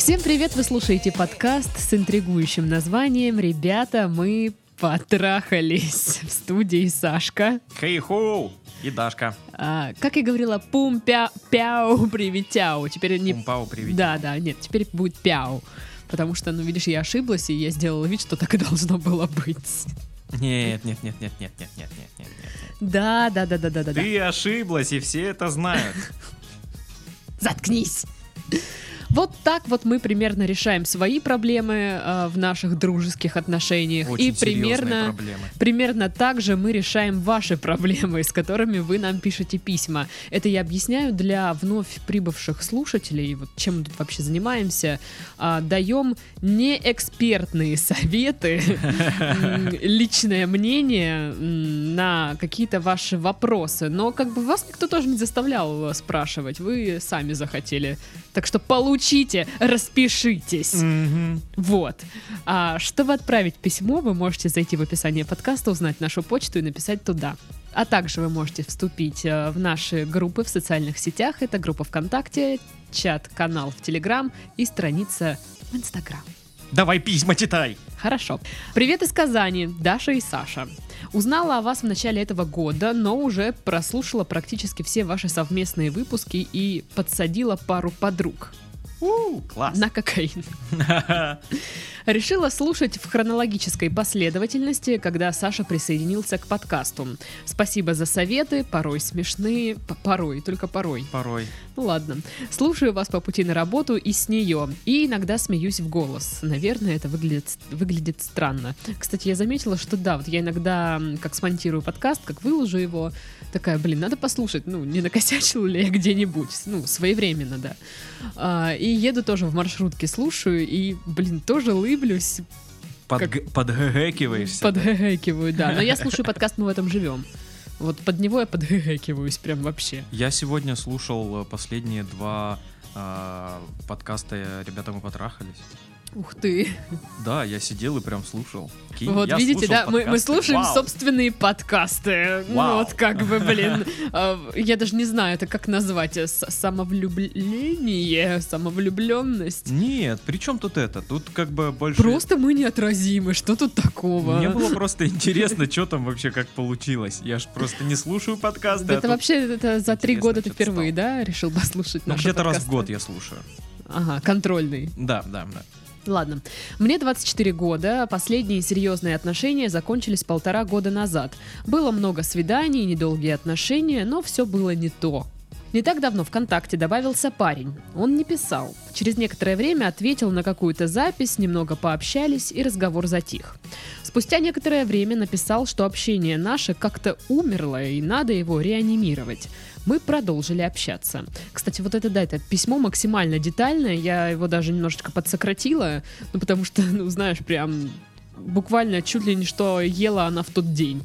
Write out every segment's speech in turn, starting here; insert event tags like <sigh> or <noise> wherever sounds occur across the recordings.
Всем привет! Вы слушаете подкаст с интригующим названием «Ребята, мы потрахались» <laughs> в студии Сашка. Хей-хоу! И Дашка. А, как я говорила, пум пя пяу <laughs> привет тяу. Теперь не... Пумпау, привет. Да, да, нет, теперь будет пяу. Потому что, ну, видишь, я ошиблась, и я сделала вид, что так и <laughs> должно было быть. Нет, нет, нет, нет, нет, нет, нет, нет, нет, нет. Да, да, да, да, да. да. Ты ошиблась, и все это знают. Заткнись. Вот так вот мы примерно решаем свои проблемы э, в наших дружеских отношениях. Очень и примерно, проблемы. примерно так же мы решаем ваши проблемы, с которыми вы нам пишете письма. Это я объясняю для вновь прибывших слушателей, вот чем мы тут вообще занимаемся. А, даем неэкспертные советы, <laughs> личное мнение на какие-то ваши вопросы. Но как бы вас никто тоже не заставлял э, спрашивать, вы сами захотели. Так что получите, распишитесь. Мгм. Вот. А, чтобы отправить письмо, вы можете зайти в описание подкаста, узнать нашу почту и написать туда. А также вы можете вступить э, в наши группы в социальных сетях. Это группа ВКонтакте, чат-канал в Телеграм и страница в Инстаграм. Давай письма читай. Хорошо. Привет из Казани, Даша и Саша. Узнала о вас в начале этого года, но уже прослушала практически все ваши совместные выпуски и подсадила пару подруг У, класс. на кокаин. <laughs> Решила слушать в хронологической последовательности, когда Саша присоединился к подкасту. Спасибо за советы, порой смешные, порой, только порой. Порой. Ну ладно. Слушаю вас по пути на работу и с нее. И иногда смеюсь в голос. Наверное, это выглядит, выглядит странно. Кстати, я заметила, что да, вот я иногда, как смонтирую подкаст, как выложу его, такая, блин, надо послушать, ну, не накосячил ли я где-нибудь. Ну, своевременно, да. А, и еду тоже в маршрутке, слушаю, и, блин, тоже улыблюсь, Подг- Подгэкиваешься. подгэкиваю, да. Но я слушаю подкаст «Мы в этом живем». Вот под него я подгэкиваюсь прям вообще. Я сегодня слушал э, последние два а, подкаста «Ребята, мы потрахались». Ух ты. Да, я сидел и прям слушал. Кинь, Вот видите, да, мы, мы слушаем Вау. собственные подкасты. Ну, Вау. вот как бы, блин, э, <laughs> я даже не знаю, это как назвать, э, самовлюбление, самовлюбленность. Нет, при чем тут это? Тут как бы больше... Просто мы неотразимы, что тут такого? Мне было просто интересно, что там вообще как получилось. Я ж просто не слушаю подкасты. а Это вообще это за три года ты впервые, да, решил послушать Ну, где-то раз в год я слушаю. Ага, контрольный. Да, да, да. Ладно. Мне 24 года, последние серьезные отношения закончились полтора года назад. Было много свиданий, недолгие отношения, но все было не то. Не так давно ВКонтакте добавился парень. Он не писал. Через некоторое время ответил на какую-то запись, немного пообщались, и разговор затих. Спустя некоторое время написал, что общение наше как-то умерло, и надо его реанимировать. Мы продолжили общаться. Кстати, вот это, да, это письмо максимально детальное, я его даже немножечко подсократила, ну, потому что, <laughs> ну, знаешь, прям буквально чуть ли не что ела она в тот день.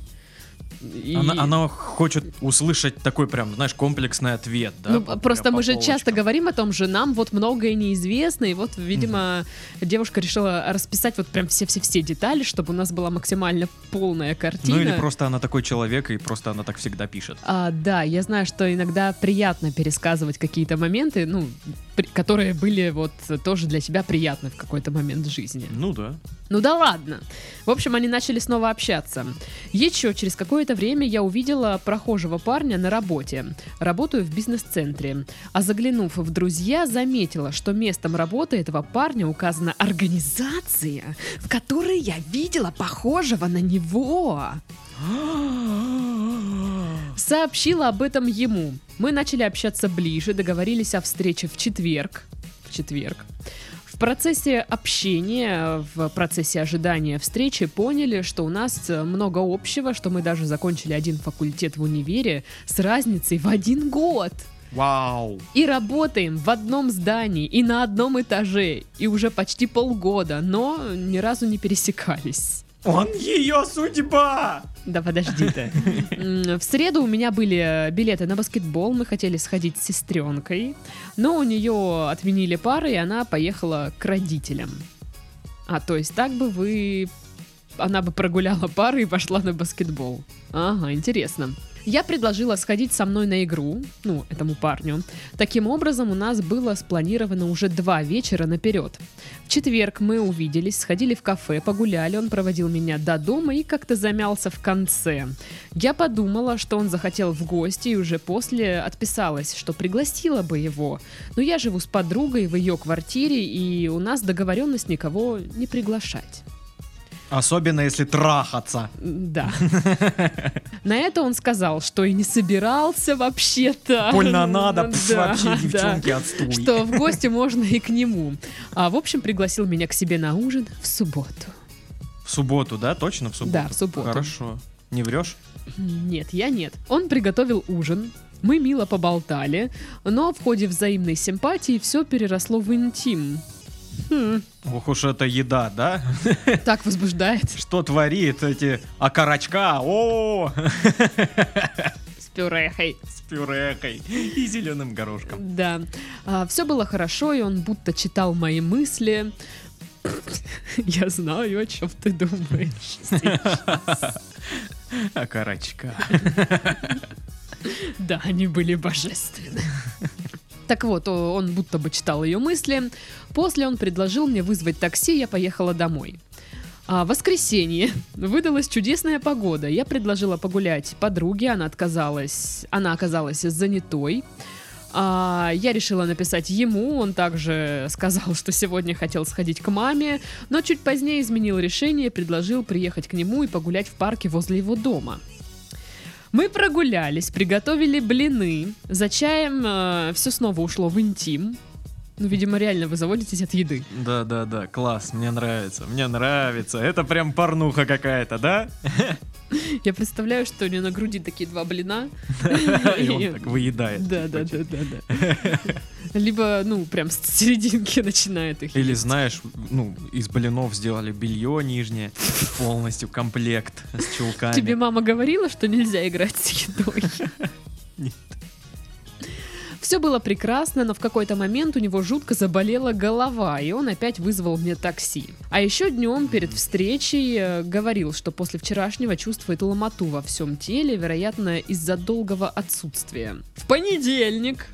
И- Она, она хочет услышать такой прям, знаешь, комплексный ответ, да? ну, вот просто прям по мы же часто говорим о том же, нам вот многое неизвестно, и вот, видимо, девушка решила расписать вот прям все-все-все детали, чтобы у нас была максимально полная картина. Ну или просто она такой человек, и просто она так всегда пишет. А, да, я знаю, что иногда приятно пересказывать какие-то моменты, ну, при- которые были вот тоже для тебя приятны в какой-то момент жизни. Ну да. Ну да ладно. В общем, они начали снова общаться. Еще через какое-то время я увидела прохожего парня на работе. Работаю в бизнес-центре. А заглянув в друзья, заметила, что местом работы этого парня указана организация, в которой я видела похожего на него. Сообщила об этом ему. Мы начали общаться ближе, договорились о встрече в четверг. В четверг. В процессе общения, в процессе ожидания встречи поняли, что у нас э, много общего, что мы даже закончили один факультет в универе с разницей в один год. Вау. И работаем в одном здании и на одном этаже, и уже почти полгода, но ни разу не пересекались. Он ее судьба! Да подожди ты. В среду у меня были билеты на баскетбол, мы хотели сходить с сестренкой, но у нее отменили пары, и она поехала к родителям. А, то есть так бы вы... Она бы прогуляла пары и пошла на баскетбол. Ага, интересно. Я предложила сходить со мной на игру, ну, этому парню. Таким образом, у нас было спланировано уже два вечера наперед. В четверг мы увиделись, сходили в кафе, погуляли, он проводил меня до дома и как-то замялся в конце. Я подумала, что он захотел в гости и уже после отписалась, что пригласила бы его. Но я живу с подругой в ее квартире, и у нас договоренность никого не приглашать. Особенно если трахаться. Да. <laughs> На это он сказал, что и не собирался вообще-то. Больно надо, Да, пф, вообще, да. девчонки, отстой. Что в гости можно и к нему. А в общем, пригласил меня к себе на ужин в субботу. В субботу, да? Точно в субботу? Да, в субботу. Хорошо. Не врешь? Нет, я нет. Он приготовил ужин. Мы мило поболтали, но в ходе взаимной симпатии все переросло в интим. Хм, Ох уж это еда, да? <laughs> так возбуждает. Что творит эти окорочка? О, <laughs> С пюрехой. с пюрехой и зеленым горошком. Да. все было хорошо, и он будто читал мои мысли. <laughs> Я знаю, о чем ты думаешь. Окорочка. Да, они были божественны. Так вот, он будто бы читал ее мысли. После он предложил мне вызвать такси, я поехала домой. А в воскресенье <laughs> выдалась чудесная погода. Я предложила погулять подруге, она отказалась, она оказалась занятой. А, я решила написать ему, он также <laughs> сказал, что сегодня хотел сходить к маме, но чуть позднее изменил решение, предложил приехать к нему и погулять в парке возле его дома. Мы прогулялись, приготовили блины. За чаем все снова ушло в интим. Ну, видимо, реально вы заводитесь от еды. Да, да, да, класс, мне нравится, мне нравится. Это прям порнуха какая-то, да? Я представляю, что у нее на груди такие два блина. <laughs> И он так выедает. Да, да, да, да, да. Либо, ну, прям с серединки <laughs> начинает их Или знаешь, ну, из блинов сделали белье нижнее, полностью комплект с чулками. Тебе мама говорила, что нельзя играть с едой? <laughs> Нет. Все было прекрасно, но в какой-то момент у него жутко заболела голова, и он опять вызвал мне такси. А еще днем перед встречей э, говорил, что после вчерашнего чувствует ломоту во всем теле, вероятно, из-за долгого отсутствия. В понедельник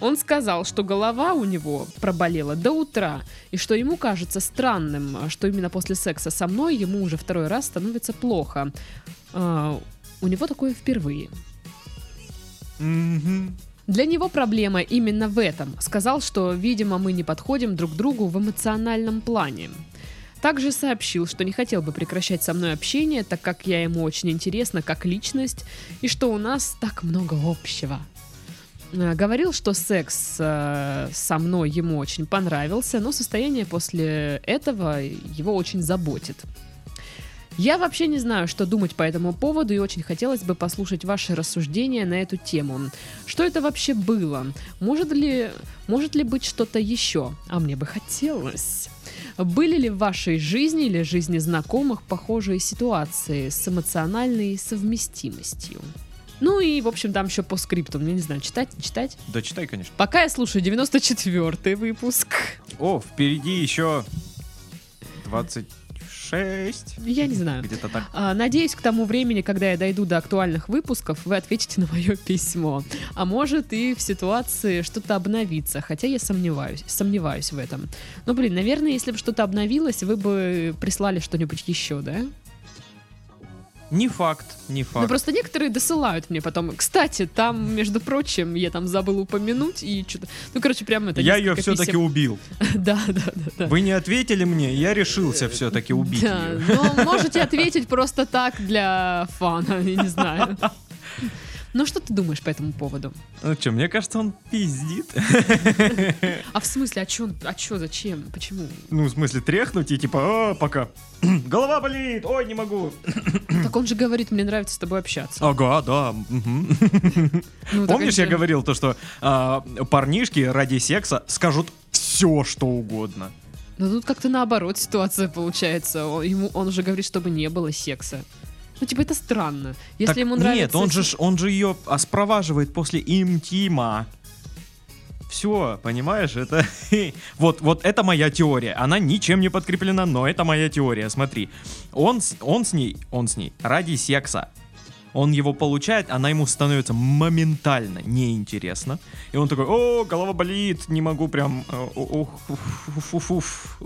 он сказал, что голова у него проболела до утра, и что ему кажется странным, что именно после секса со мной ему уже второй раз становится плохо. А, у него такое впервые. Мгм. Для него проблема именно в этом. Сказал, что, видимо, мы не подходим друг другу в эмоциональном плане. Также сообщил, что не хотел бы прекращать со мной общение, так как я ему очень интересна как личность, и что у нас так много общего. Э, Говорил, что секс э, со мной ему очень понравился, но состояние после этого его очень заботит. Я вообще не знаю, что думать по этому поводу, и очень хотелось бы послушать ваши рассуждения на эту тему. Что это вообще было? Может ли, может ли быть что-то еще? А мне бы хотелось. Были ли в вашей жизни или жизни знакомых похожие ситуации с эмоциональной совместимостью? Ну и, в общем, там еще по скрипту. Я не знаю, читать, не читать. Да читай, конечно. Пока я слушаю 94-й выпуск. О, впереди еще 26. Я не знаю. Где-то так. А, Надеюсь, к тому времени, когда я дойду до актуальных выпусков, вы ответите на мое письмо. А может и в ситуации что-то обновится, хотя я сомневаюсь, сомневаюсь в этом. Но, блин, наверное, если бы что-то обновилось, вы бы прислали что-нибудь еще, да? Не факт, не Ну, факт. просто некоторые досылают мне потом. Кстати, там, между прочим, я там забыл упомянуть и что-то... Ну, короче, прям это Я ее все-таки убил. <laughs> Да, да, да, да. Вы не ответили мне, я решился все-таки убить Да, ее. но можете ответить просто так для фана, я не знаю. <laughs> Ну что ты думаешь по этому поводу? Ну что, мне кажется, он пиздит. <laughs> А в смысле, а чё, а чё, зачем, почему? Ну, в смысле, тряхнуть и типа, «А, пока. <clears throat> Голова болит, ой, не могу. <clears throat> Так он же говорит, мне нравится с тобой общаться. Ага, да. <laughs> Ну, <laughs> Помнишь, я говорил то, что а, парнишки ради секса скажут все, что угодно. Ну тут как-то наоборот ситуация получается. Он, ему, он же говорит, чтобы не было секса. Ну, типа, это странно. Если Так ему нравится... Нет, он же, он же ее спроваживает после интима. Все, понимаешь, это <laughs> вот вот это моя теория. Она ничем не подкреплена, но это моя теория. Смотри, он он с ней он с ней ради секса. Он его получает, она ему становится моментально неинтересна. И он такой, о, голова болит, не могу прям... э, ух, уф, уф, уф».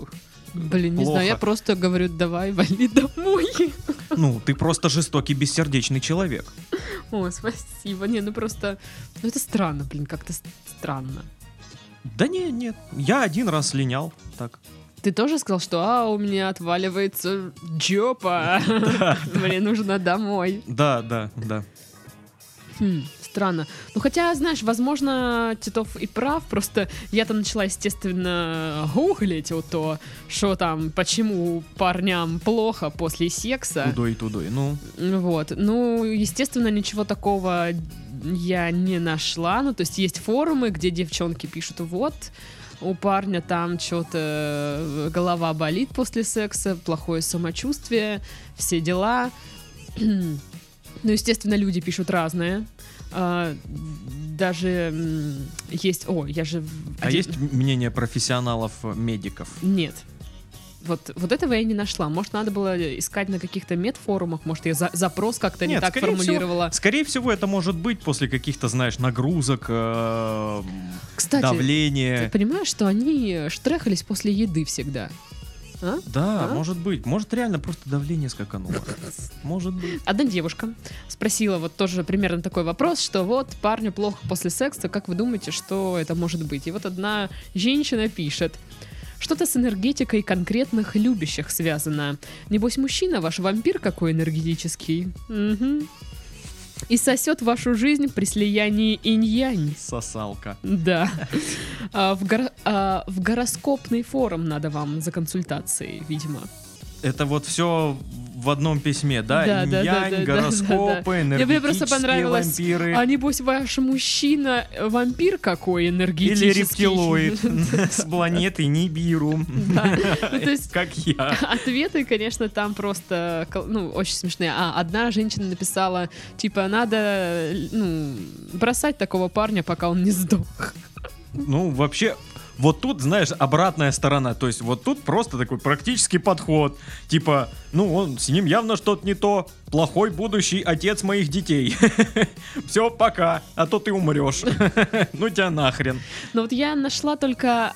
Блин, не Плохо. знаю, я просто говорю, давай, вали домой. Ну, ты просто жестокий, бессердечный человек. О, спасибо. Не, ну просто... Ну это странно, блин, как-то странно. Да не, нет, я один раз слинял, так. Ты тоже сказал, что а, у меня отваливается джопа. Мне <laughs> нужно домой. Да, да, да. Странно. Ну, хотя, знаешь, возможно, Титов и прав, просто я-то начала, естественно, гуглить вот то, что там, почему парням плохо после секса. Тудой, тудой, ну. Вот. Ну, естественно, ничего такого я не нашла. Ну, то есть есть форумы, где девчонки пишут, вот, у парня там что-то голова болит после секса, плохое самочувствие, все дела. <clears throat> Ну, естественно, люди пишут разное. А, даже есть... О, я же... А один- есть мнение профессионалов-медиков? Нет. Вот, вот этого я не нашла. Может, надо было искать на каких-то медфорумах, может, я за- запрос как-то не так скорее всего, формулировала. Скорее всего, это может быть после каких-то, знаешь, нагрузок, э, Кстати, давления. ты понимаешь, что они штрехались после еды всегда? А? Да, А? может быть. Может, реально просто давление скакануло. Может быть. Одна девушка спросила вот тоже примерно такой вопрос, что вот парню плохо после секса, как вы думаете, что это может быть? И вот одна женщина пишет, что-то с энергетикой конкретных любящих связано. Небось, мужчина ваш вампир какой энергетический. Мгм. И сосет вашу жизнь при слиянии инь-янь. Сосалка. Да. А, в, горо- а, в гороскопный форум надо вам за консультацией, видимо. Это вот все в одном письме, да? Да, да, да, да, да, гороскопы, да. Мне просто понравилось. вампиры. А небось ваш мужчина э, вампир какой Или энергетический? рептилоид <laughs> с планеты Нибиру. Да. Ну, <laughs> Как я. Ответы, конечно, там просто, ну, очень смешные. А, одна женщина написала, типа, надо, ну, бросать такого парня, пока он не сдох. Ну, вообще, вот тут, знаешь, обратная сторона. То есть вот тут просто такой практический подход. Типа, ну, он, с ним явно что-то не то. Плохой будущий отец моих детей. <laughs> Все, пока, а то ты умрешь. <laughs> Ну тебя нахрен. Но вот я нашла только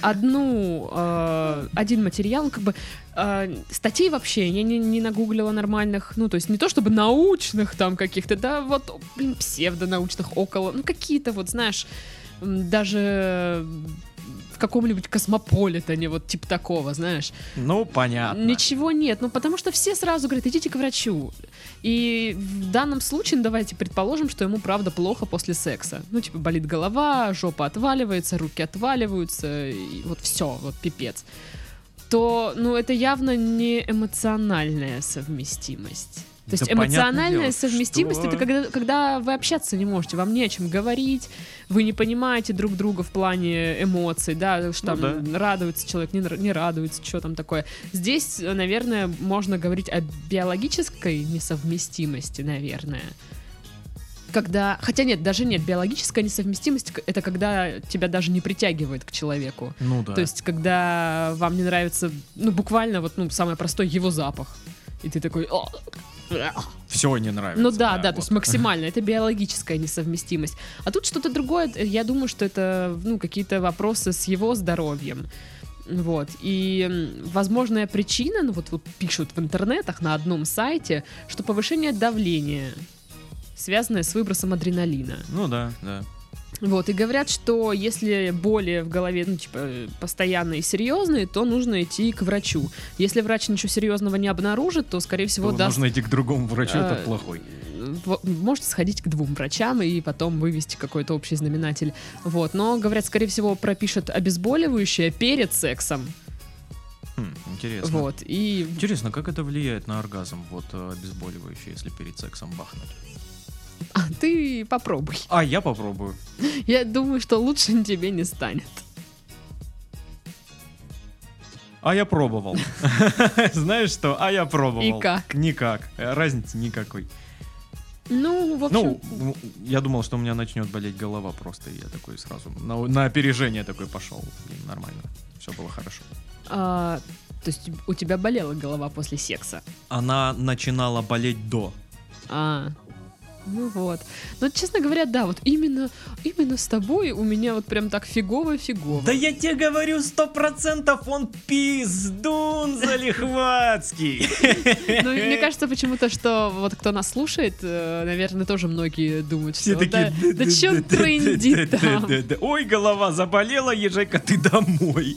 одну, э, один материал, ну, как бы э, статей вообще я не, не нагуглила нормальных, ну, то есть не то чтобы научных там каких-то, да, вот, блин, псевдонаучных, около, ну, какие-то вот, знаешь, даже в каком-нибудь космополитане, вот типа такого, знаешь. Ну, понятно. Ничего нет, ну потому что все сразу говорят, идите к врачу. И в данном случае, ну, давайте предположим, что ему правда плохо после секса. Ну, типа болит голова, жопа отваливается, руки отваливаются, и вот все, вот пипец. То, ну, это явно не эмоциональная совместимость. То есть Да понятное эмоциональная дело, совместимость что? это когда, когда вы общаться не можете, вам не о чем говорить, вы не понимаете друг друга в плане эмоций, да, что Ну там да. радуется человек, не, не радуется, что там такое. Здесь, наверное, можно говорить о биологической несовместимости, наверное. Когда, хотя нет, даже нет, биологическая несовместимость это когда тебя даже не притягивает к человеку. Ну да. То есть, когда вам не нравится, ну, буквально, вот, ну, самое простое, его запах. И ты такой... «О, все не нравится. ну да, да, то вот. есть максимально. Это биологическая несовместимость. А тут что-то другое. Я думаю, что это ну, какие-то вопросы с его здоровьем. Вот. И возможная причина, ну вот, вот пишут в интернетах на одном сайте, что повышение давления, связанное с выбросом адреналина. Ну да, да. Вот, и говорят, что если боли в голове, ну, типа, постоянные и серьезные, то нужно идти к врачу. Если врач ничего серьезного не обнаружит, то, скорее всего, То даст Нужно идти к другому врачу, это э, плохой. можете сходить к двум врачам и потом вывести какой-то общий знаменатель. Вот. Но, говорят, скорее всего, пропишет обезболивающее перед сексом. Хм, интересно. Вот. И Интересно, как это влияет на оргазм, вот э, обезболивающее, если перед сексом бахнуть? А, ты попробуй. А, я попробую. Я думаю, что лучше тебе не станет. А я пробовал. <laughs> Знаешь что? А я пробовал. И как? Никак. Разницы никакой. Ну, в общем, Ну, я думал, что у меня начнет болеть голова просто. И я такой сразу на, на опережение такой пошел. И нормально. Все было хорошо. а, то есть у тебя болела голова после секса. Она начинала болеть до. А, ну вот. Но, честно говоря, да, вот именно, именно с тобой у меня вот прям так фигово-фигово. Да я тебе говорю, сто процентов он пиздун залихватский. <laughs> Ну, мне кажется почему-то, что вот кто нас слушает, э, наверное, тоже многие думают, что такие... да, чё трындит там? Ой, голова заболела, езжай-ка ты домой.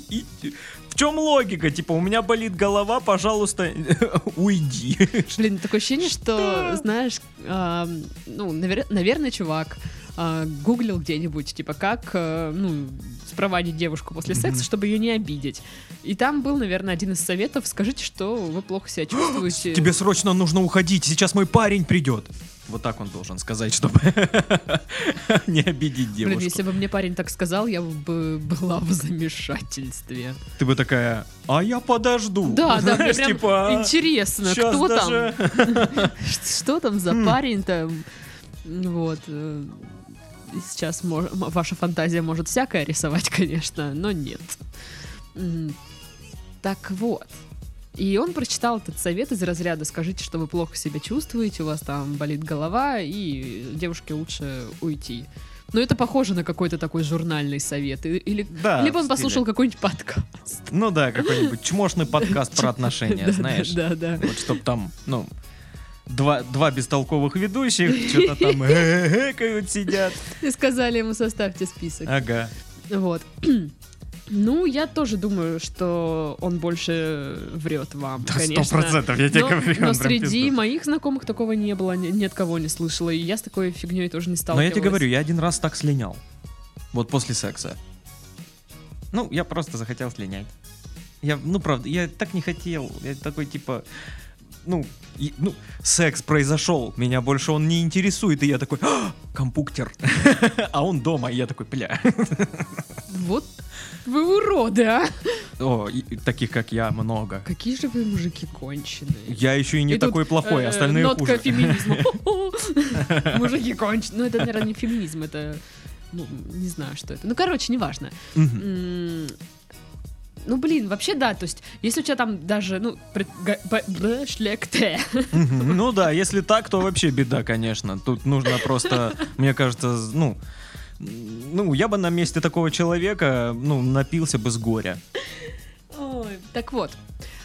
В чем логика? Типа, у меня болит голова, пожалуйста, <laughs> уйди. Блин, такое ощущение, что, знаешь, ну, навер- наверное, чувак а, гуглил где-нибудь, типа, как, э, ну, спровадить девушку после секса, Мгм. чтобы ее не обидеть. И там был, наверное, один из советов, скажите, что вы плохо себя <gasps> чувствуете. Тебе срочно нужно уходить, сейчас мой парень придет. Вот так он должен сказать, чтобы <laughs> не обидеть Блин, девушку. если бы мне парень так сказал, я бы была в замешательстве. Ты бы такая, а я подожду. Да, да, мне прям типа, а, интересно, кто там, даже- Ш- <laughs> что там за Хм. парень-то? Вот. Сейчас ваша фантазия может всякое рисовать, <laughs> конечно, но нет. Так вот. И он прочитал этот совет из разряда «Скажите, что вы плохо себя чувствуете, у вас там болит голова, и девушке лучше уйти». Но это похоже на какой-то такой журнальный совет. Или, Да, либо он послушал какой-нибудь подкаст. Ну да, какой-нибудь чмошный подкаст про <laughs> отношения, знаешь. Да, да, да. Вот чтоб там, ну, два, два бестолковых ведущих <laughs> что-то там экают сидят. И сказали ему составьте список. Ага. Вот. <clears throat> Ну, я тоже думаю, что он больше врет вам, Да, конечно. Сто процентов, я тебе Но, говорю. но среди пизду. моих знакомых такого не было, ни, ни от кого не слышала, и я с такой фигней тоже не Но сталкивалась. я тебе говорю, я один раз так слинял. Вот после секса. Ну, я просто захотел слинять. Я, ну, правда, я так не хотел. Я такой, типа, ну, и- ну, секс произошел, меня больше он не интересует, и я такой, «А, компуктер. <laughs> А он дома, и я такой, бля. Вот вы уроды, а! О, и- таких, как я, много. Какие же вы мужики конченые. Я еще и не И тут, такой плохой, э, остальные нотка хуже. феминизма. <laughs> <laughs> Мужики конченые. Ну, это, наверное, не феминизм, это... Ну, не знаю, что это. Ну, короче, неважно. Ну, блин, вообще да, то есть, если у тебя там даже, ну, шлекте. Ну да, если так, то вообще беда, конечно. Тут нужно просто, мне кажется, ну, ну, я бы на месте такого человека, ну, напился бы с горя. Ой, так вот,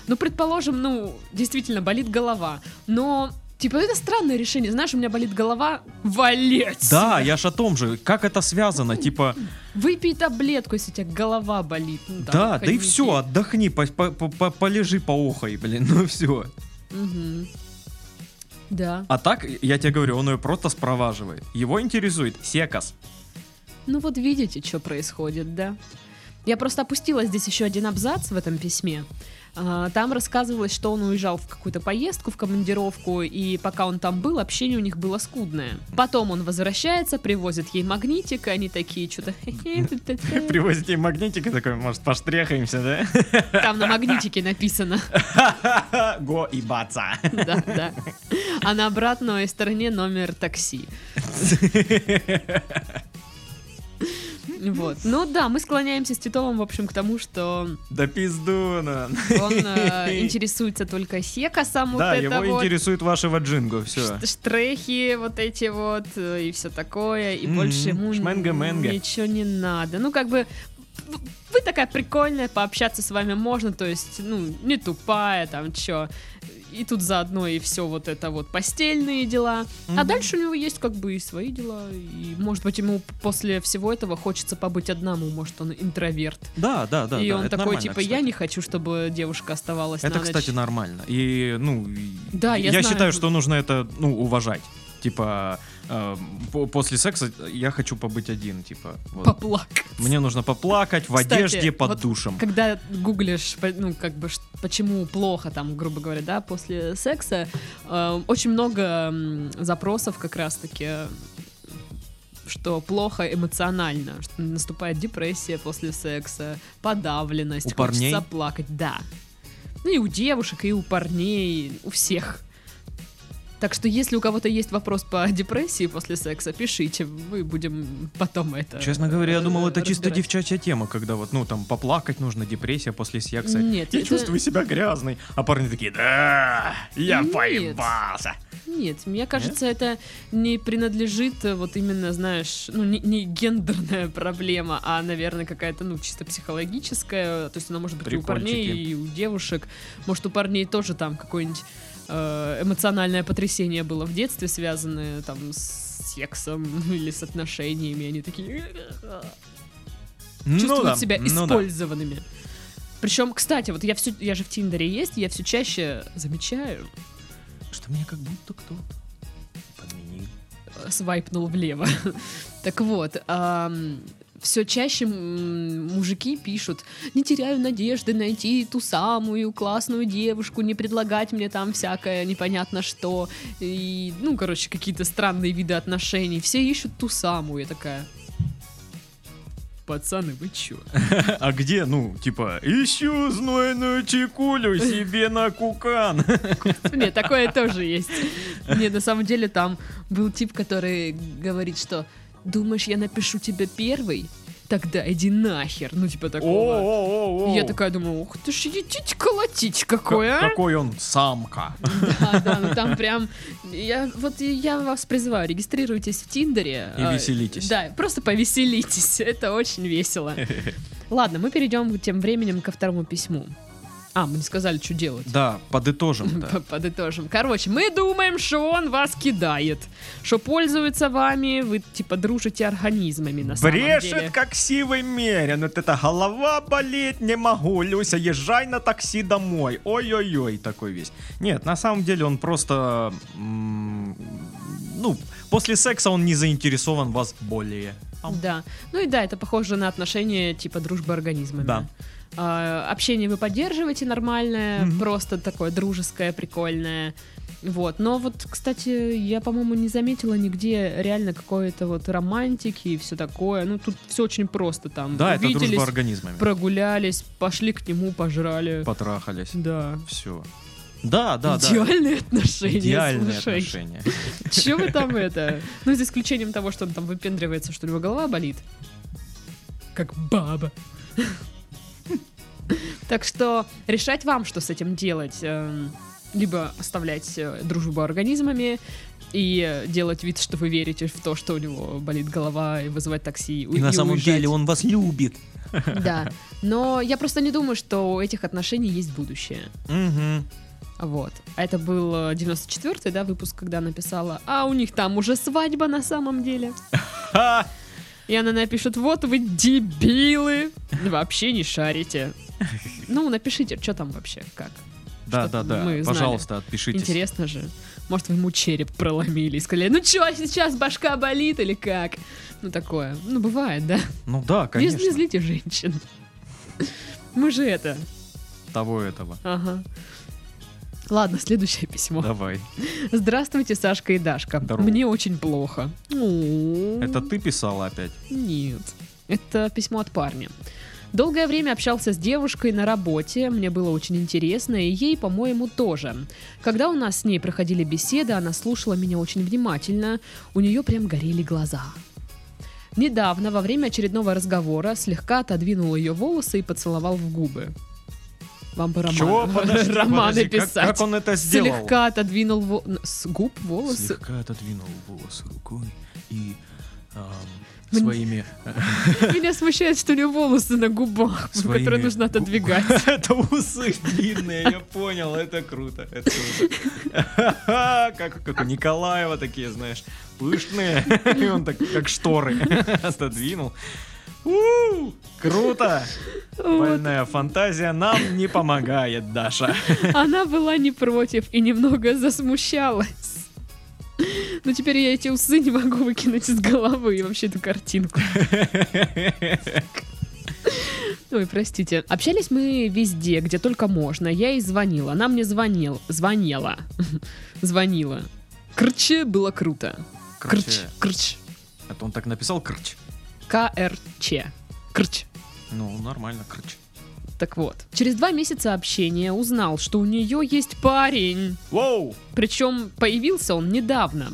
ну, предположим, ну, действительно, болит голова, но, типа, это странное решение, знаешь, у меня болит голова, валеть! Да, я ж о том же. Как это связано? Типа, Выпей таблетку, если у тебя голова болит. Ну, там, да, да и все, отдохни, по- по- по- по- полежи, поохай, блин, <laughs> ну все. Мгм. Да. А так, я тебе говорю, он ее просто спроваживает. Его интересует секас. Ну вот видите, что происходит, да? Я просто опустила здесь еще один абзац в этом письме. А, Там рассказывалось, что он уезжал в какую-то поездку, в командировку, и пока он там был, общение у них было скудное. Потом он возвращается, привозит ей магнитик, и они такие что-то... <laughs> Привозите им магнитик и такой, может, поштрехаемся, да? <laughs> Там на магнитике написано. <laughs> Го и баца. Да, да. А на обратной стороне номер такси. <laughs> Вот. Ну да, мы склоняемся с Титовым, в общем, к тому, что Да пизду, ну. он э, <laughs> интересуется только секосом, вот Да, это его вот. интересует вашего джинго, все. Штрехи вот эти вот э, и все такое, и Мгм. больше ему н- Шменга-менга. ничего не надо. Ну, как бы, вы такая прикольная, пообщаться с вами можно, то есть, ну, не тупая, там, чё. И тут заодно и все вот это вот постельные дела. А Мгм. дальше у него есть как бы и свои дела. И, может быть, ему после всего этого хочется побыть одному. Может, он интроверт. Да, да, да. и да, он такой, типа, я кстати. не хочу, чтобы девушка оставалась Это, на ночь. кстати, нормально. И, ну, Да, я знаю. считаю, что нужно это, ну, уважать. Типа, э, по- после секса я хочу побыть один, типа. вот. Поплакать. Мне нужно поплакать в Кстати, одежде под вот душем. Когда гуглишь, ну, как бы, почему плохо, там, грубо говоря, да, после секса, э, очень много запросов как раз-таки что плохо эмоционально, что наступает депрессия после секса, подавленность, У парней? хочется плакать, да. Ну и у девушек, и у парней, у всех. Так что если у кого-то есть вопрос по <laughs> депрессии после секса, пишите, мы будем потом это Честно говоря, я думал, это э, чисто разбирать. девчачья тема, когда вот, ну, там, поплакать нужно, депрессия после секса. Нет, я это- чувствую себя грязной. А парни такие, да, я Нет. поебался. нет, мне кажется, это не принадлежит э, вот именно, знаешь, ну не, не гендерная <laughs> проблема, а, наверное, какая-то, ну, чисто психологическая. То есть она может быть и у парней, и у девушек. Может, у парней тоже там какое-нибудь э, эмоциональное потрясение было в детстве, связанное там с сексом <laughs> или с отношениями. Они такие Ну чувствуют да, себя ну да. использованными. Причем, кстати, вот я все, я же в Тиндере есть, я все чаще замечаю, Что меня как будто кто-то подменил. э, свайпнул влево. <laughs> так вот, все чаще мужики пишут, не теряю надежды найти ту самую классную девушку, не предлагать мне там всякое непонятно что. И, ну, короче, какие-то странные виды отношений. Все ищут ту самую. Я такая, пацаны, вы чё? <laughs> А где, ну, типа, ищу знойную чекулю себе на кукан. <laughs> Нет, такое тоже есть. Не, на самом деле там был тип, который говорит, что думаешь, я напишу тебе первый? Тогда иди нахер. Ну, типа такого. Я такая думаю, ух ты ж едить колотить какой, а? Какой он самка. Да, да, ну там прям... Я, вот я вас призываю, регистрируйтесь в Тиндере. И а, веселитесь. Да, просто повеселитесь. <laughs> Это очень весело. <laughs> Ладно, мы перейдем тем временем ко второму письму. А, мы не сказали, что делать. Да, подытожим. Подытожим. Короче, мы думаем, что он вас кидает, что пользуется вами, вы типа дружите организмами на самом деле. Брешет, как сивый мерин. Вот это голова болит, не могу. Люся, езжай на такси домой. Ой-ой-ой, такой весь. Нет, на самом деле он просто... Ну, после секса он не заинтересован вас более. Да. Ну и да, это похоже на отношения типа дружбы организмами. Да. А, общение вы поддерживаете нормальное, Мгм. просто такое дружеское, прикольное. Вот. Но вот, кстати, я, по-моему, не заметила нигде реально какой-то вот романтики и все такое. Ну, тут все очень просто там. Да, это дружба организмами. прогулялись, пошли к нему, пожрали. Потрахались. Да. Все. Да, да, да. Идеальные отношения, Идеальные слушай. отношения. <laughs> Че вы там это? Ну, за исключением того, что он там выпендривается, что у него голова болит. Как баба. Так что решать вам, что с этим делать. Эм, Либо оставлять э, дружбу организмами и э, делать вид, что вы верите в то, что у него болит голова, и вызывать такси. И на самом деле он вас любит. Да. Но я просто не думаю, что у этих отношений есть будущее. Мгм. Вот. А это был э, 94-й, да, выпуск, когда написала, а у них там уже свадьба на самом деле. <laughs> И она напишет, вот вы дебилы, вообще не шарите. Ну, напишите, что там вообще, как. Да, да, да. мы знали. Пожалуйста, отпишитесь. Интересно же. Может, вы ему череп проломили и сказали, ну чё, сейчас башка болит или как? Ну, такое. Ну, бывает, да? Ну да, Не, конечно. не злите женщин. Мы же это. Того этого. Ага. Ладно, следующее письмо. Давай. Здравствуйте, Сашка и Дашка. Здорово. Мне очень плохо. Это ты писала опять? Нет. Это письмо от парня. Долгое время общался с девушкой на работе, мне было очень интересно, и ей, по-моему, тоже. Когда у нас с ней проходили беседы, она слушала меня очень внимательно, у нее прям горели глаза. Недавно, во время очередного разговора, слегка отодвинул ее волосы и поцеловал в губы. Вам бы роман, Чего? Подожди, <laughs> романы подожди, как- писать. Как, он это сделал? Слегка отодвинул во- с губ волосы. Слегка отодвинул волосы рукой и Мне- своими... <laughs> Меня смущает, что у нее волосы на губах, Своими которые нужно отодвигать. <laughs> Это усы длинные, я понял, это круто, это круто. Как, как у Николаева такие, знаешь, пышные, и он так, как шторы, отодвинул. У, Круто! Больная фантазия нам не помогает, Даша. Она была не против и немного засмущалась. Но теперь я эти усы не могу выкинуть из головы и вообще эту картинку. Ой, простите. Общались мы везде, где только можно. Я ей звонила. Она мне звонил. Звонила. Звонила. Крче было круто. Крч. Крч. это он так написал, крч. К-Р-Ч. Крч. Ну, нормально, крч. Так вот. Через два месяца общения узнал, что у нее есть парень. Воу! Причем появился он недавно.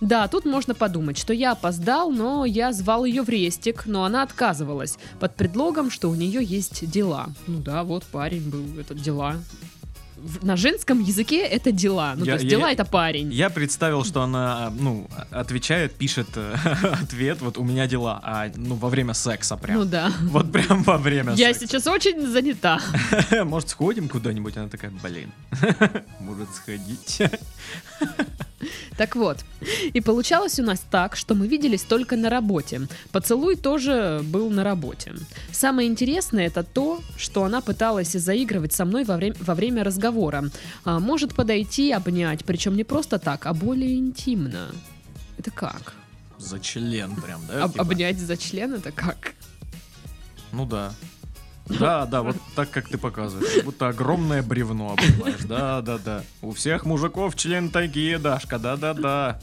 Да, тут можно подумать, что я опоздал, но я звал ее в рестик, но она отказывалась под предлогом, что у нее есть дела. Ну да, вот парень был, это дела. На женском языке это дела. Ну, Я- то есть я- дела это парень. Я представил, что она, ну, отвечает, пишет э, <laughs> ответ, вот у меня дела, а, ну, во время секса прям. Ну да. Вот прям во время Я секса. сейчас очень занята. <laughs> Может, сходим куда-нибудь? Она такая, блин, <laughs> может сходить. Так вот, и получалось у нас так, что мы виделись только на работе. Поцелуй тоже был на работе. Самое интересное это то, что она пыталась заигрывать со мной во время, во время разговора. А, может подойти, обнять, причем не просто так, а более интимно. Это как? За член прям, да? Об- типа? обнять за член это как? Ну да. Да, да, вот так, как ты показываешь. Как будто огромное бревно обнимаешь. Да, да, да. У всех мужиков член такие, Дашка, да-да-да.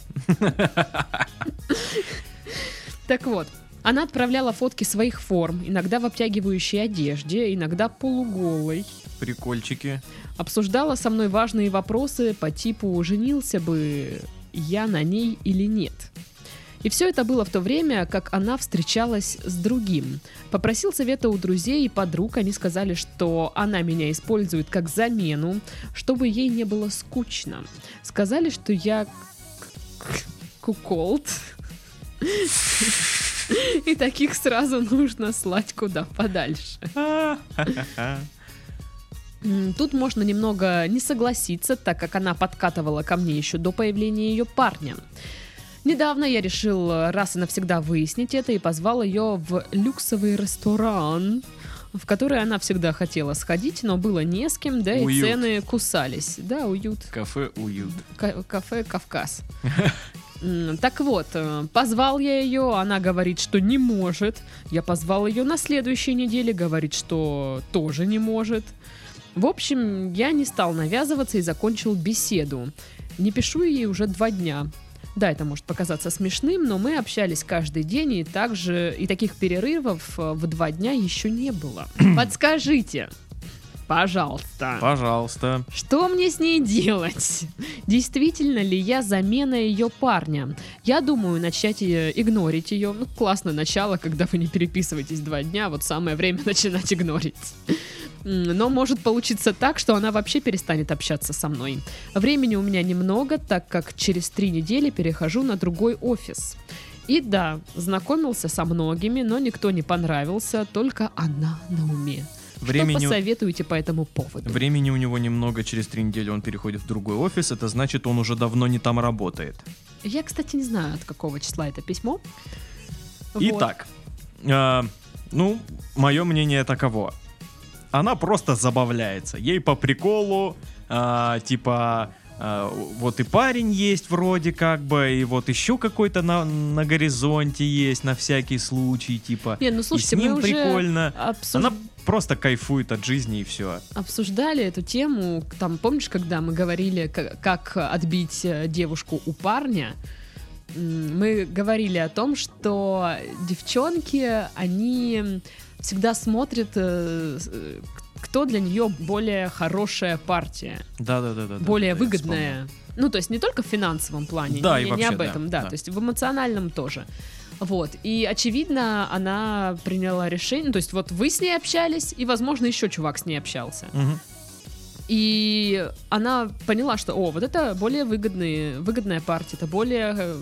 Так вот, она отправляла фотки своих форм, иногда в обтягивающей одежде, иногда полуголой. Прикольчики. Обсуждала со мной важные вопросы по типу «женился бы я на ней или нет?». И все это было в то время, как она встречалась с другим. Попросил совета у друзей и подруг, они сказали, что она меня использует как замену, чтобы ей не было скучно. Сказали, что я куколд. И таких сразу нужно слать куда подальше. Тут можно немного не согласиться, так как она подкатывала ко мне еще до появления ее парня. Недавно я решил раз и навсегда выяснить это и позвал ее в люксовый ресторан, в который она всегда хотела сходить, но было не с кем, да и Уют. цены кусались. Да, уют. Кафе уют. Ка- кафе Кавказ. Так вот, э, позвал я ее, она говорит, что не может. Я позвал ее на следующей неделе, говорит, что тоже не может. В общем, я не стал навязываться и закончил беседу. Не пишу ей уже два дня. Да, это может показаться смешным, но мы общались каждый день, и также и таких перерывов э, в два дня еще не было. <clears throat> Подскажите, пожалуйста. Пожалуйста. Что мне с ней делать? Действительно ли я замена ее парня? Я думаю начать э, игнорить ее. Ну, классное начало, когда вы не переписываетесь два дня, вот самое время <laughs> начинать игнорить. Но может получиться так, что она вообще перестанет общаться со мной. Времени у меня немного, так как через три недели перехожу на другой офис. И да, знакомился со многими, но никто не понравился, только она на уме. Что Времени, посоветуете по этому поводу? времени у него немного, через три недели он переходит в другой офис, это значит, он уже давно не там работает. Я, кстати, не знаю, от какого числа это письмо. Вот. Итак, а, ну, мое мнение таково. Она просто забавляется. Ей по приколу, а, типа, а, вот и парень есть вроде как бы, и вот еще какой-то на, на горизонте есть на всякий случай, типа. Не, ну и с слушайте, ним мы уже прикольно. обсуж- Она просто кайфует от жизни и все. обсуждали эту тему. Там, помнишь, когда мы говорили, к- как отбить э, девушку у парня? Мы говорили о том, что девчонки, они всегда смотрят, э, э, кто для нее более хорошая партия. Да, да, да, да. более да, выгодная. Ну, то есть не только в финансовом плане, Да, не, и не вообще, об да, этом, да, да. то есть в эмоциональном тоже. Вот. И, очевидно, она приняла решение. То есть, вот вы с ней общались, и, возможно, еще чувак с ней общался. вспомнил. И она поняла, что, о, вот это более выгодные, выгодная партия, это более э,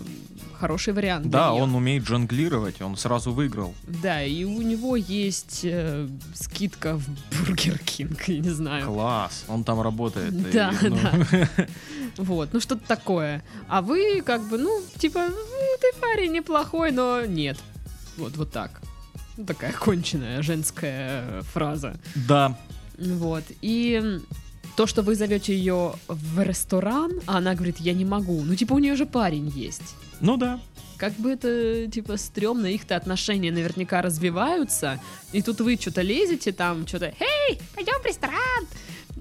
хороший вариант. Да, он умеет жонглировать, он сразу выиграл. Да, и у него есть э, скидка в Бургер Кинг, я не знаю. Класс, он там работает. и, Да, ну, <laughs> Вот, ну что-то такое. А вы как бы, ну, типа, ну, ты парень неплохой, но нет. Вот, вот так. Ну, такая конченая женская фраза. Да, Вот. И то, что вы зовете ее в ресторан, а она говорит, я не могу. Ну, типа, у нее же парень есть. ну да. Как бы это, типа, стрёмно, их-то отношения наверняка развиваются, и тут вы что-то лезете там, что-то, эй, пойдем в ресторан!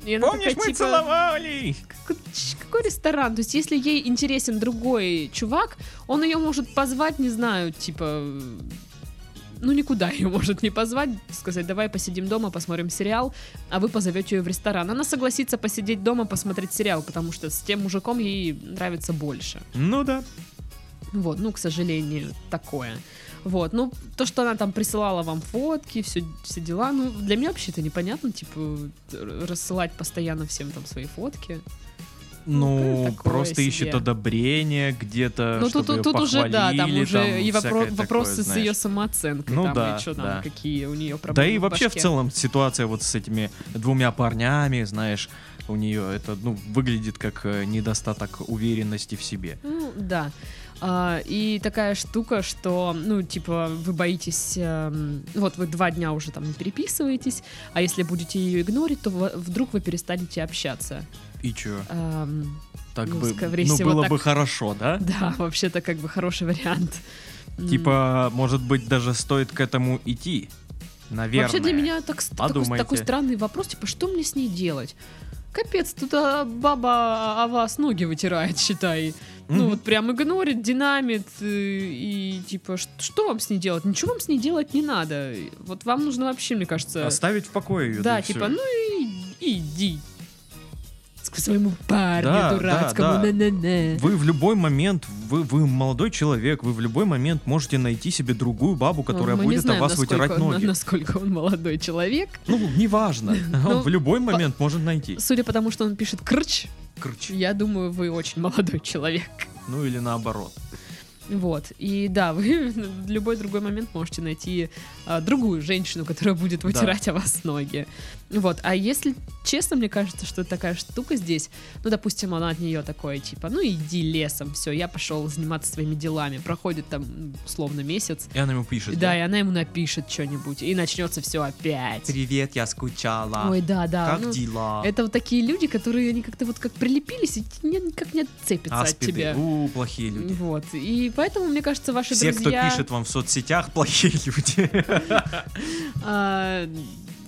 И Помнишь, такая, мы типа, целовались? «Как- ч- Какой ресторан? То есть, если ей интересен другой чувак, он ее может позвать, не знаю, типа... Ну, никуда <laughs> ее может не позвать, сказать, давай посидим дома, посмотрим сериал, а вы позовете ее в ресторан. Она согласится посидеть дома, посмотреть сериал, потому что с тем мужиком ей нравится больше. Ну да. Вот, ну, к сожалению, такое. Вот, ну, то, что она там присылала вам фотки, все, все дела, ну, для меня вообще это непонятно, типа, рассылать постоянно всем там свои фотки. Ну, такое просто себе. ищет одобрение где-то, Ну, чтобы тут, её тут уже, да, там уже там и вопро- вопросы такое, с знаешь. ее самооценкой, Ну там, да, и что там, да. какие у нее проблемы Да и в вообще в башке. целом ситуация вот с этими двумя парнями, знаешь, у нее это, ну, выглядит как э, недостаток уверенности в себе. Ну, да. А, и такая штука, что, ну, типа, вы боитесь, эм, вот вы два дня уже там не переписываетесь, а если будете ее игнорить, то вдруг вы перестанете общаться. И чё? Эм, Так Ну, бы, ну, всего, было так. бы хорошо, да? <laughs> да, вообще-то как бы хороший вариант. Типа, может быть, даже стоит к этому идти. Наверное. Вообще для меня так, такой, такой странный вопрос, типа, что мне с ней делать? Капец, тут а, баба о вас ноги вытирает, считай. Ну Мгм. вот прям игнорит, динамит э, и типа, ш- что вам с ней делать? Ничего вам с ней делать не надо. Вот вам нужно вообще, мне кажется... Оставить в покое ее. да, типа, ну и иди. К своему парню Да, да, дурацкому, да. на-на-на. Вы в любой момент, вы, вы молодой человек, вы в любой момент можете найти себе другую бабу, которая Ну, будет знаем, о вас вытирать он- ноги. насколько он молодой человек. Ну, неважно. <laughs> Ну, Он в любой момент может найти. Судя по тому, что он пишет крч, Крч. я думаю, вы очень молодой человек. Ну или наоборот. Вот. И да, <laughs> вы в любой другой момент можете найти а, другую женщину, которая будет вытирать о вас ноги. Вот. А если честно, мне кажется, что такая штука здесь, ну, допустим, она от нее такое, типа, ну, иди лесом, все, я пошел заниматься своими делами. Проходит там, условно, месяц. И она ему пишет. Да, и она ему напишет что-нибудь, и начнется все опять. Привет, я скучала. Ой, да, да. как ну, дела? Это вот такие люди, которые они как-то вот как прилепились и ни- никак не отцепятся от Аспиды. тебя. У, плохие люди. Вот. И поэтому, мне кажется, ваши Все, кто друзья... пишет вам в соцсетях, <laughs> плохие люди. А,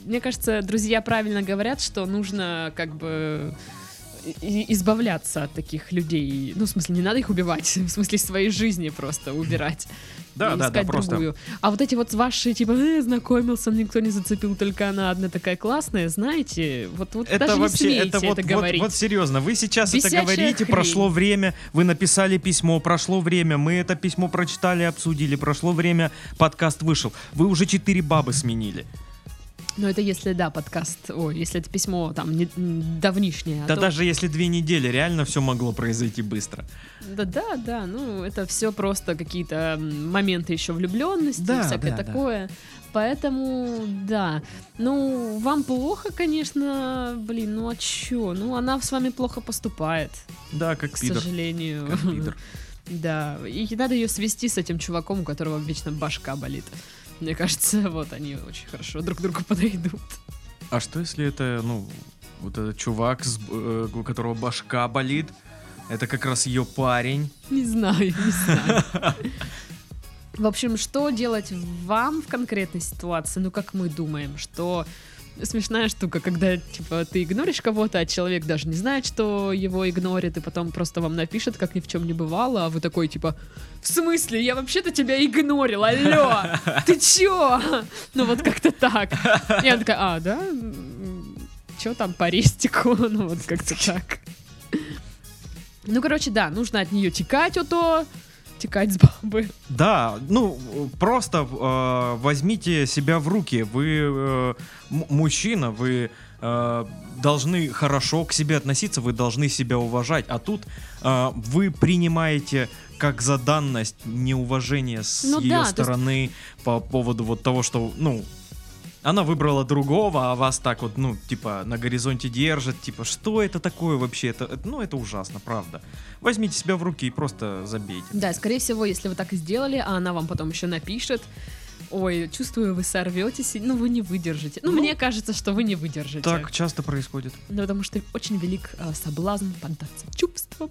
мне кажется, друзья правильно говорят, что нужно как бы избавляться от таких людей. Ну, в смысле, не надо их убивать, <laughs> в смысле своей жизни просто убирать. Да, и да, да, искать просто. другую. А вот эти вот ваши, типа, «Э, знакомился, никто не зацепил, только она одна такая классная, знаете, вот, вот Это даже не вообще, смейте это это, вот, вот, говорить. вот серьезно, вы сейчас это Бесячая говорите, хрень. прошло время, вы написали письмо, прошло время, мы это письмо прочитали, обсудили, прошло время, подкаст вышел, вы уже четыре бабы сменили. Но это если, да, подкаст, ой, если это письмо там не, давнишнее. а Да то- даже если две недели, реально все могло произойти быстро. Да, да, да, ну это все просто какие-то моменты еще влюбленности, Да, всякое да, да. такое. Поэтому, да. Ну, вам плохо, конечно, блин, ну а чё? Ну, она с вами плохо поступает, Да, как к пидор. сожалению. Как пидор. <laughs> Да, и надо ее свести с этим чуваком, у которого вечно башка болит. Мне кажется, <laughs> вот они очень хорошо друг к другу подойдут. А что если это, ну, вот этот чувак, с э, у которого башка болит, это как раз ее парень. Не знаю, не знаю. <laughs> В общем, что делать вам в конкретной ситуации? Ну, как мы думаем, что смешная штука, когда, типа, ты игноришь кого-то, а человек даже не знает, что его игнорит, и потом просто вам напишет, как ни в чем не бывало, а вы такой, типа, в смысле? Я вообще-то тебя игнорил, алло! Ты чё? Ну, вот как-то так. И она такая, а, да? Чё там по рестику? <laughs> Ну, вот как-то так. Ну, короче, да, нужно от нее текать, а то текать с бабы. Да, ну просто э, возьмите себя в руки. Вы э, мужчина, вы э, должны хорошо к себе относиться, вы должны себя уважать. А тут э, вы принимаете как за данность неуважение с Ну ее да, то есть- стороны по поводу вот того, что, ну, она выбрала другого, а вас так вот, ну, типа, на горизонте держит, типа, что это такое вообще? Это, ну, это ужасно, правда. Возьмите себя в руки и просто забейте. Да, скорее всего, если вы так и сделали, а она вам потом еще напишет, ой, чувствую, вы сорветесь, ну, вы не выдержите. Ну, Ну, мне кажется, что вы не выдержите. Так часто происходит. Ну, потому что очень велик а, соблазн поддаться чувствам,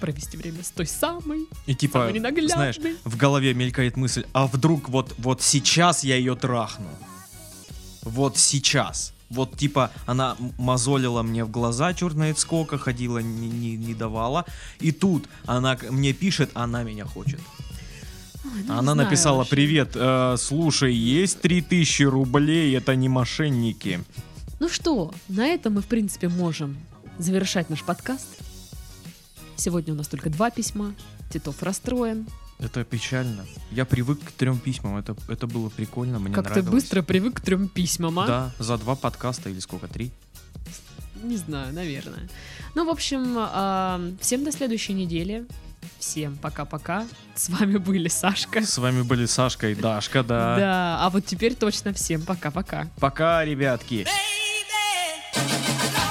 провести время с той самой, И типа, знаешь, в голове мелькает мысль, а вдруг вот, вот сейчас я ее трахну? Вот сейчас. Вот типа она мозолила мне в глаза, черт знает сколько, ходила, не, не, не давала. И тут она мне пишет, она меня хочет. Ой, ну, она знаю написала, вообще. привет, э, слушай, есть 3000 рублей, это не мошенники. Ну что, на этом мы, в принципе, можем завершать наш подкаст. Сегодня у нас только два письма. Титов расстроен. Это печально. Я привык к трем письмам. Это, это было прикольно, мне как ты нравилось. быстро привык к трем письмам, а? Да, за два подкаста или сколько, три? Не знаю, наверное. Ну, в общем, а, всем до следующей недели. Всем пока-пока. С вами были Сашка. С вами были Сашка и Дашка, да. Да, а вот теперь точно всем пока-пока. Пока, ребятки. baby.